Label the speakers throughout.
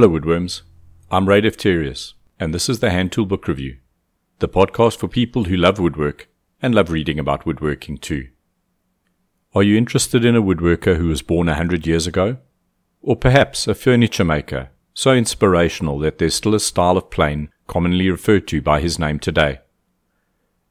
Speaker 1: Hello, Woodworms. I'm Ray Defterius, and this is the Hand Tool Book Review, the podcast for people who love woodwork and love reading about woodworking too. Are you interested in a woodworker who was born a hundred years ago? Or perhaps a furniture maker so inspirational that there's still a style of plane commonly referred to by his name today?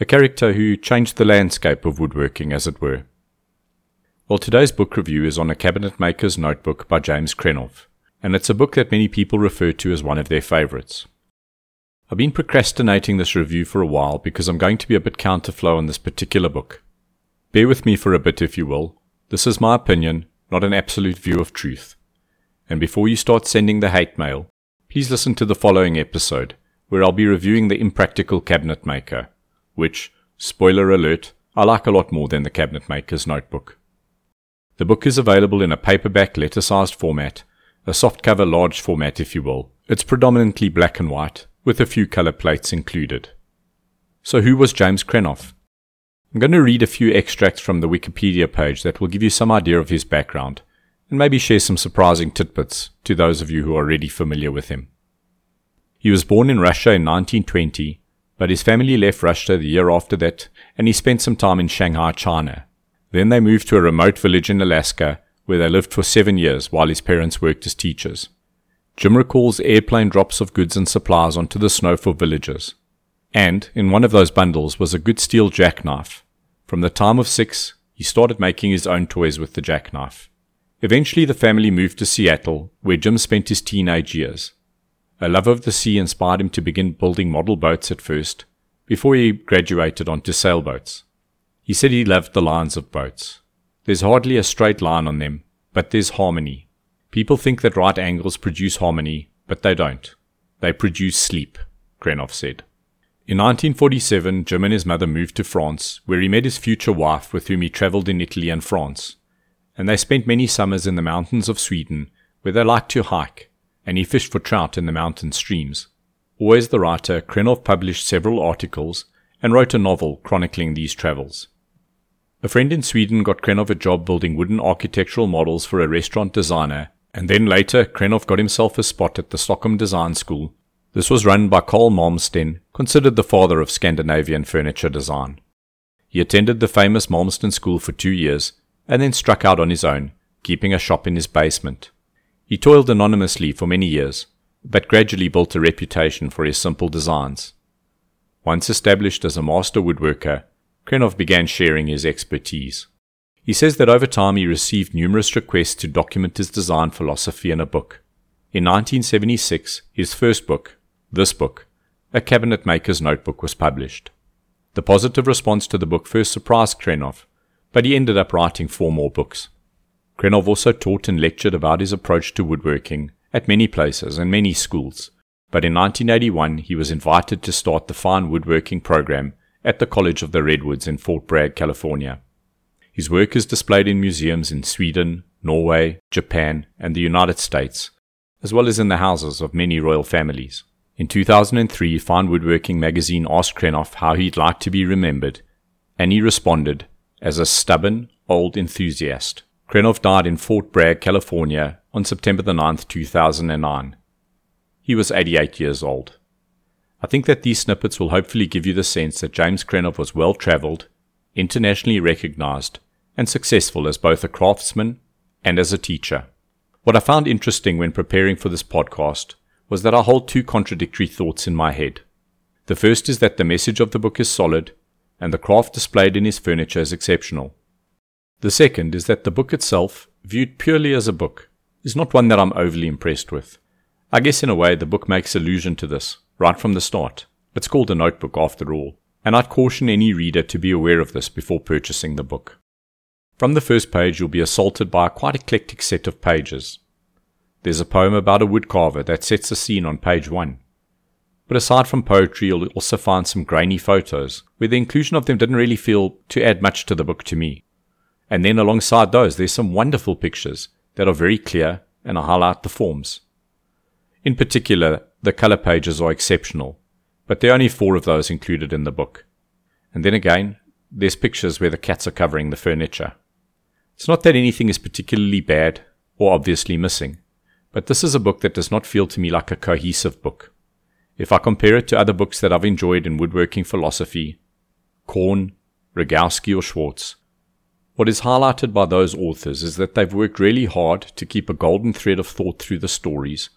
Speaker 1: A character who changed the landscape of woodworking, as it were. Well, today's book review is on A Cabinet Maker's Notebook by James Krenov, and it's a book that many people refer to as one of their favorites. I've been procrastinating this review for a while because I'm going to be a bit counterflow on this particular book. Bear with me for a bit, if you will. This is my opinion, not an absolute view of truth. And before you start sending the hate mail, please listen to the following episode, where I'll be reviewing The Impractical Cabinet Maker, which, spoiler alert, I like a lot more than The Cabinet Maker's Notebook. The book is available in a paperback letter sized format, a softcover large format if you will. It's predominantly black and white, with a few color plates included. So who was James Krenov? I'm going to read a few extracts from the Wikipedia page that will give you some idea of his background, and maybe share some surprising tidbits to those of you who are already familiar with him. He was born in Russia in 1920, but his family left Russia the year after that, and he spent some time in Shanghai, China, then they moved to a remote village in Alaska where they lived for seven years while his parents worked as teachers. Jim recalls airplane drops of goods and supplies onto the snow for villagers. And in one of those bundles was a good steel jackknife. From the time of six, he started making his own toys with the jackknife. Eventually, the family moved to Seattle, where Jim spent his teenage years. A love of the sea inspired him to begin building model boats at first, before he graduated onto sailboats. He said he loved the lines of boats. There's hardly a straight line on them, but there's harmony. People think that right angles produce harmony, but they don't. They produce sleep, Krenov said. In 1947, Jim and his mother moved to France, where he met his future wife, with whom he travelled in Italy and France. And they spent many summers in the mountains of Sweden, where they liked to hike, and he fished for trout in the mountain streams. Always the writer, Krenov published several articles and wrote a novel chronicling these travels. A friend in Sweden got Krenov a job building wooden architectural models for a restaurant designer, and then later Krenov got himself a spot at the Stockholm Design School. This was run by Carl Malmsten, considered the father of Scandinavian furniture design. He attended the famous Malmsten School for two years, and then struck out on his own, keeping a shop in his basement. He toiled anonymously for many years, but gradually built a reputation for his simple designs. Once established as a master woodworker, Krenov began sharing his expertise. He says that over time he received numerous requests to document his design philosophy in a book. In 1976, his first book, this book, A Cabinet Maker's Notebook, was published. The positive response to the book first surprised Krenov, but he ended up writing four more books. Krenov also taught and lectured about his approach to woodworking at many places and many schools, but in 1981 he was invited to start the Fine Woodworking program at the College of the Redwoods in Fort Bragg, California. His work is displayed in museums in Sweden, Norway, Japan, and the United States, as well as in the houses of many royal families. In 2003, Fine Woodworking magazine asked Krenov how he'd like to be remembered, and he responded, as a stubborn, old enthusiast. Krenov died in Fort Bragg, California on September 9, 2009. He was 88 years old. I think that these snippets will hopefully give you the sense that James Krenov was well travelled, internationally recognized, and successful as both a craftsman and as a teacher. What I found interesting when preparing for this podcast was that I hold two contradictory thoughts in my head. The first is that the message of the book is solid, and the craft displayed in his furniture is exceptional. The second is that the book itself, viewed purely as a book, is not one that I'm overly impressed with. I guess in a way the book makes allusion to this, right from the start. It's called a notebook after all, and I'd caution any reader to be aware of this before purchasing the book. From the first page, you'll be assaulted by a quite eclectic set of pages. There's a poem about a woodcarver that sets the scene on page one. But aside from poetry, you'll also find some grainy photos, where the inclusion of them didn't really feel to add much to the book to me. And then alongside those, there's some wonderful pictures that are very clear and highlight the forms. In particular, the color pages are exceptional, but there are only four of those included in the book. And then again, there's pictures where the cats are covering the furniture. It's not that anything is particularly bad or obviously missing, but this is a book that does not feel to me like a cohesive book. If I compare it to other books that I've enjoyed in woodworking philosophy, Korn, Rogowski, or Schwartz, what is highlighted by those authors is that they've worked really hard to keep a golden thread of thought through the stories.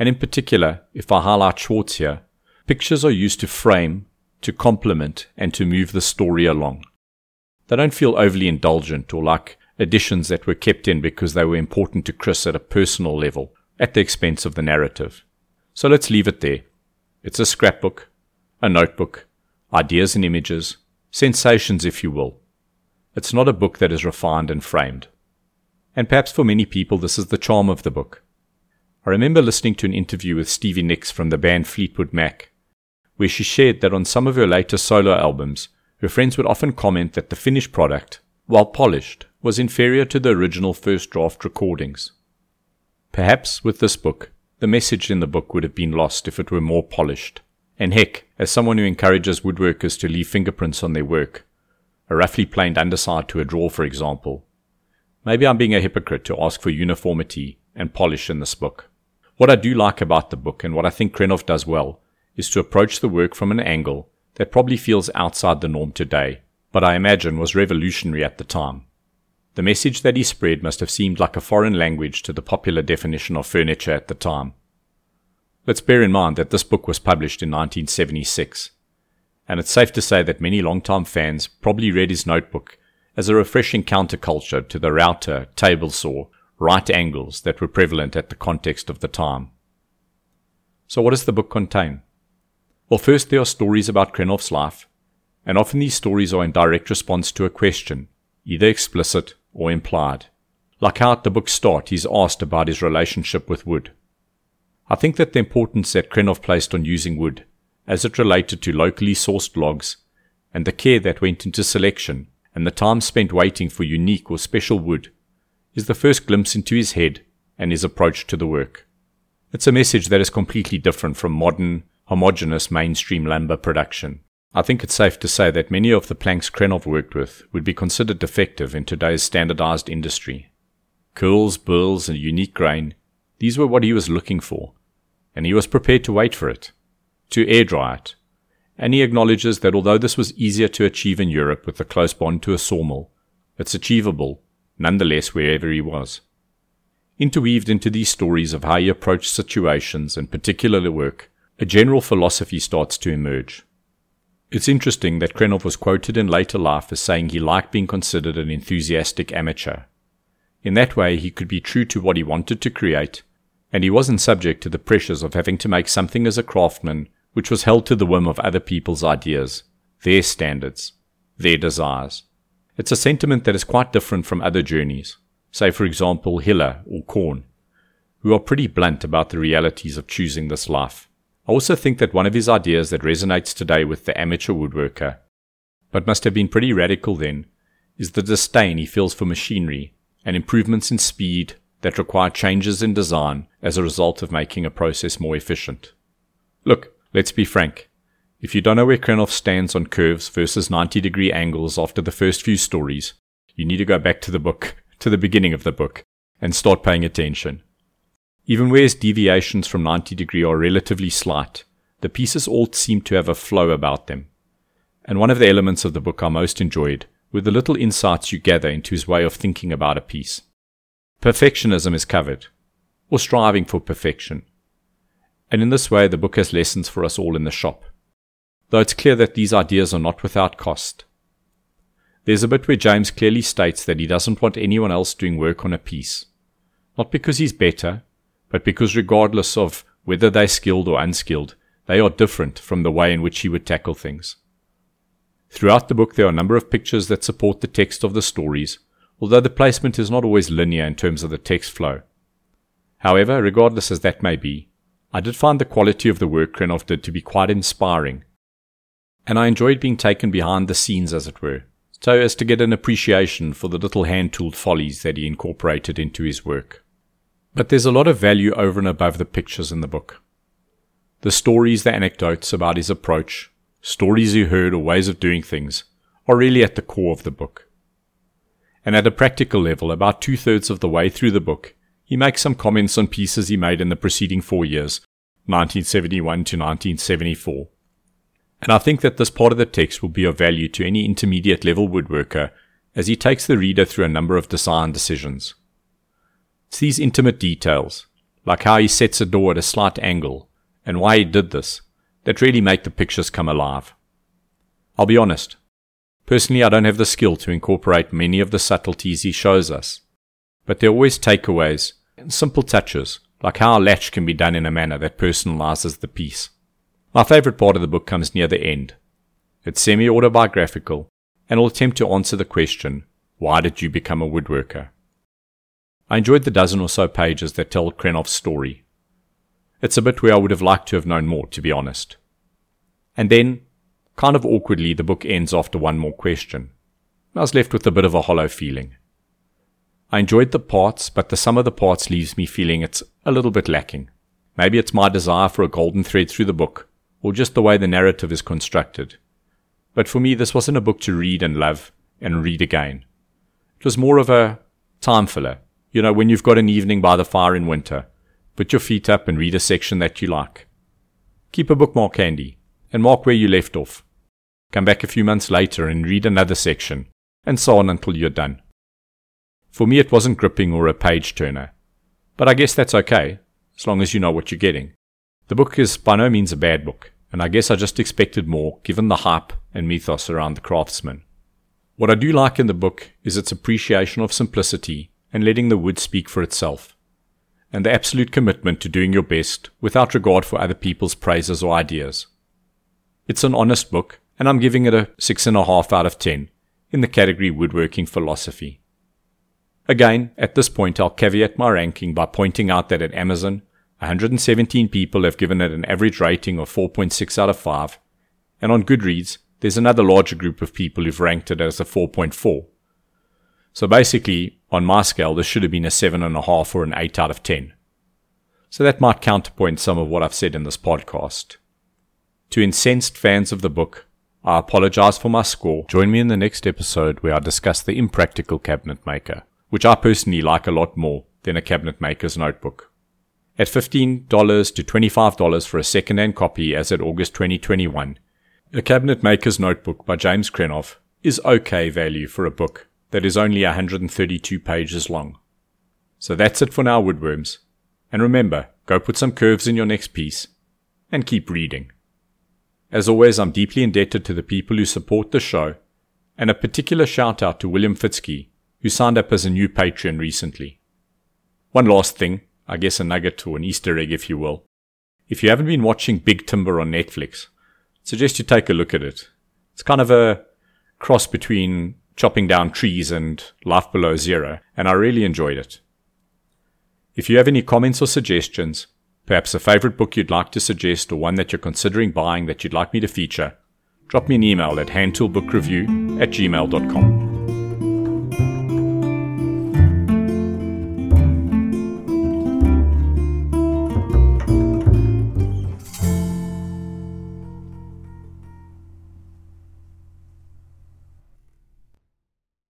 Speaker 1: And in particular, if I highlight Schwartz here, pictures are used to frame, to complement, and to move the story along. They don't feel overly indulgent or like additions that were kept in because they were important to Chris at a personal level, at the expense of the narrative. So let's leave it there. It's a scrapbook, a notebook, ideas and images, sensations, if you will. It's not a book that is refined and framed. And perhaps for many people, this is the charm of the book. I remember listening to an interview with Stevie Nicks from the band Fleetwood Mac, where she shared that on some of her later solo albums, her friends would often comment that the finished product, while polished, was inferior to the original first draft recordings. Perhaps with this book, the message in the book would have been lost if it were more polished. And heck, as someone who encourages woodworkers to leave fingerprints on their work, a roughly planed underside to a drawer, for example, maybe I'm being a hypocrite to ask for uniformity and polish in this book. What I do like about the book and what I think Krenov does well is to approach the work from an angle that probably feels outside the norm today, but I imagine was revolutionary at the time. The message that he spread must have seemed like a foreign language to the popular definition of furniture at the time. Let's bear in mind that this book was published in 1976, and it's safe to say that many long-time fans probably read his notebook as a refreshing counterculture to the router, table saw, right angles that were prevalent at the context of the time. So what does the book contain? Well, first there are stories about Krenov's life, and often these stories are in direct response to a question, either explicit or implied. Like how at the book's start he's asked about his relationship with wood. I think that the importance that Krenov placed on using wood, as it related to locally sourced logs, and the care that went into selection, and the time spent waiting for unique or special wood, is the first glimpse into his head and his approach to the work. It's a message that is completely different from modern, homogenous mainstream lumber production. I think it's safe to say that many of the planks Krenov worked with would be considered defective in today's standardized industry. Curls, burls, and unique grain, these were what he was looking for, and he was prepared to wait for it, to air dry it. And he acknowledges that although this was easier to achieve in Europe with a close bond to a sawmill, it's achievable, nonetheless, wherever he was. Interweaved into these stories of how he approached situations and particularly work, a general philosophy starts to emerge. It's interesting that Krenov was quoted in later life as saying he liked being considered an enthusiastic amateur. In that way, he could be true to what he wanted to create, and he wasn't subject to the pressures of having to make something as a craftsman which was held to the whim of other people's ideas, their standards, their desires. It's a sentiment that is quite different from other journeys, say for example Hiller or Korn, who are pretty blunt about the realities of choosing this life. I also think that one of his ideas that resonates today with the amateur woodworker, but must have been pretty radical then, is the disdain he feels for machinery and improvements in speed that require changes in design as a result of making a process more efficient. Look, let's be frank. If you don't know where Krenov stands on curves versus 90 degree angles after the first few stories, you need to go back to the book, to the beginning of the book, and start paying attention. Even where his deviations from 90 degree are relatively slight, the pieces all seem to have a flow about them. And one of the elements of the book I most enjoyed were the little insights you gather into his way of thinking about a piece. Perfectionism is covered, or striving for perfection. And in this way, the book has lessons for us all in the shop. Though it's clear that these ideas are not without cost. There's a bit where James clearly states that he doesn't want anyone else doing work on a piece. Not because he's better, but because regardless of whether they're skilled or unskilled, they are different from the way in which he would tackle things. Throughout the book, there are a number of pictures that support the text of the stories, although the placement is not always linear in terms of the text flow. However, regardless as that may be, I did find the quality of the work Krenov did to be quite inspiring, and I enjoyed being taken behind the scenes, as it were, so as to get an appreciation for the little hand tooled follies that he incorporated into his work. But there's a lot of value over and above the pictures in the book. The stories, the anecdotes about his approach, stories he heard or ways of doing things, are really at the core of the book. And at a practical level, about two thirds of the way through the book, he makes some comments on pieces he made in the preceding four years, 1971 to 1974. And I think that this part of the text will be of value to any intermediate level woodworker as he takes the reader through a number of design decisions. It's these intimate details, like how he sets a door at a slight angle and why he did this, that really make the pictures come alive. I'll be honest. Personally, I don't have the skill to incorporate many of the subtleties he shows us, but there are always takeaways and simple touches, like how a latch can be done in a manner that personalizes the piece. My favorite part of the book comes near the end. It's semi autobiographical and will attempt to answer the question why did you become a woodworker? I enjoyed the dozen or so pages that tell Krenov's story. It's a bit where I would have liked to have known more, to be honest. And then, kind of awkwardly, the book ends after one more question. I was left with a bit of a hollow feeling. I enjoyed the parts, but the sum of the parts leaves me feeling it's a little bit lacking. Maybe it's my desire for a golden thread through the book, or just the way the narrative is constructed. But for me, this wasn't a book to read and love and read again. It was more of a time filler. You know, when you've got an evening by the fire in winter, put your feet up and read a section that you like. Keep a bookmark handy and mark where you left off. Come back a few months later and read another section, and so on until you're done. For me, it wasn't gripping or a page turner. But I guess that's okay, as long as you know what you're getting. The book is by no means a bad book, and I guess I just expected more given the hype and mythos around the craftsman. What I do like in the book is its appreciation of simplicity and letting the wood speak for itself, and the absolute commitment to doing your best without regard for other people's praises or ideas. It's an honest book, and I'm giving it a 6.5 out of 10 in the category Woodworking Philosophy. Again, at this point, I'll caveat my ranking by pointing out that at Amazon, 117 people have given it an average rating of 4.6 out of 5, and on Goodreads, there's another larger group of people who've ranked it as a 4.4. So basically, on my scale, this should have been a 7.5 or an 8 out of 10. So that might counterpoint some of what I've said in this podcast. To incensed fans of the book, I apologize for my score. Join me in the next episode where I discuss the impractical cabinet maker, which I personally like a lot more than a cabinet maker's notebook. At $15 to $25 for a second-hand copy as at August 2021, A Cabinet Maker's Notebook by James Krenov is okay value for a book that is only 132 pages long. So that's it for now, woodworms. And remember, go put some curves in your next piece and keep reading. As always, I'm deeply indebted to the people who support the show, and a particular shout out to William Fitzke, who signed up as a new patron recently. One last thing, I guess a nugget or an Easter egg, if you will. If you haven't been watching Big Timber on Netflix, I suggest you take a look at it. It's kind of a cross between chopping down trees and life below zero, and I really enjoyed it. If you have any comments or suggestions, perhaps a favorite book you'd like to suggest or one that you're considering buying that you'd like me to feature, drop me an email at handtoolbookreview at gmail.com.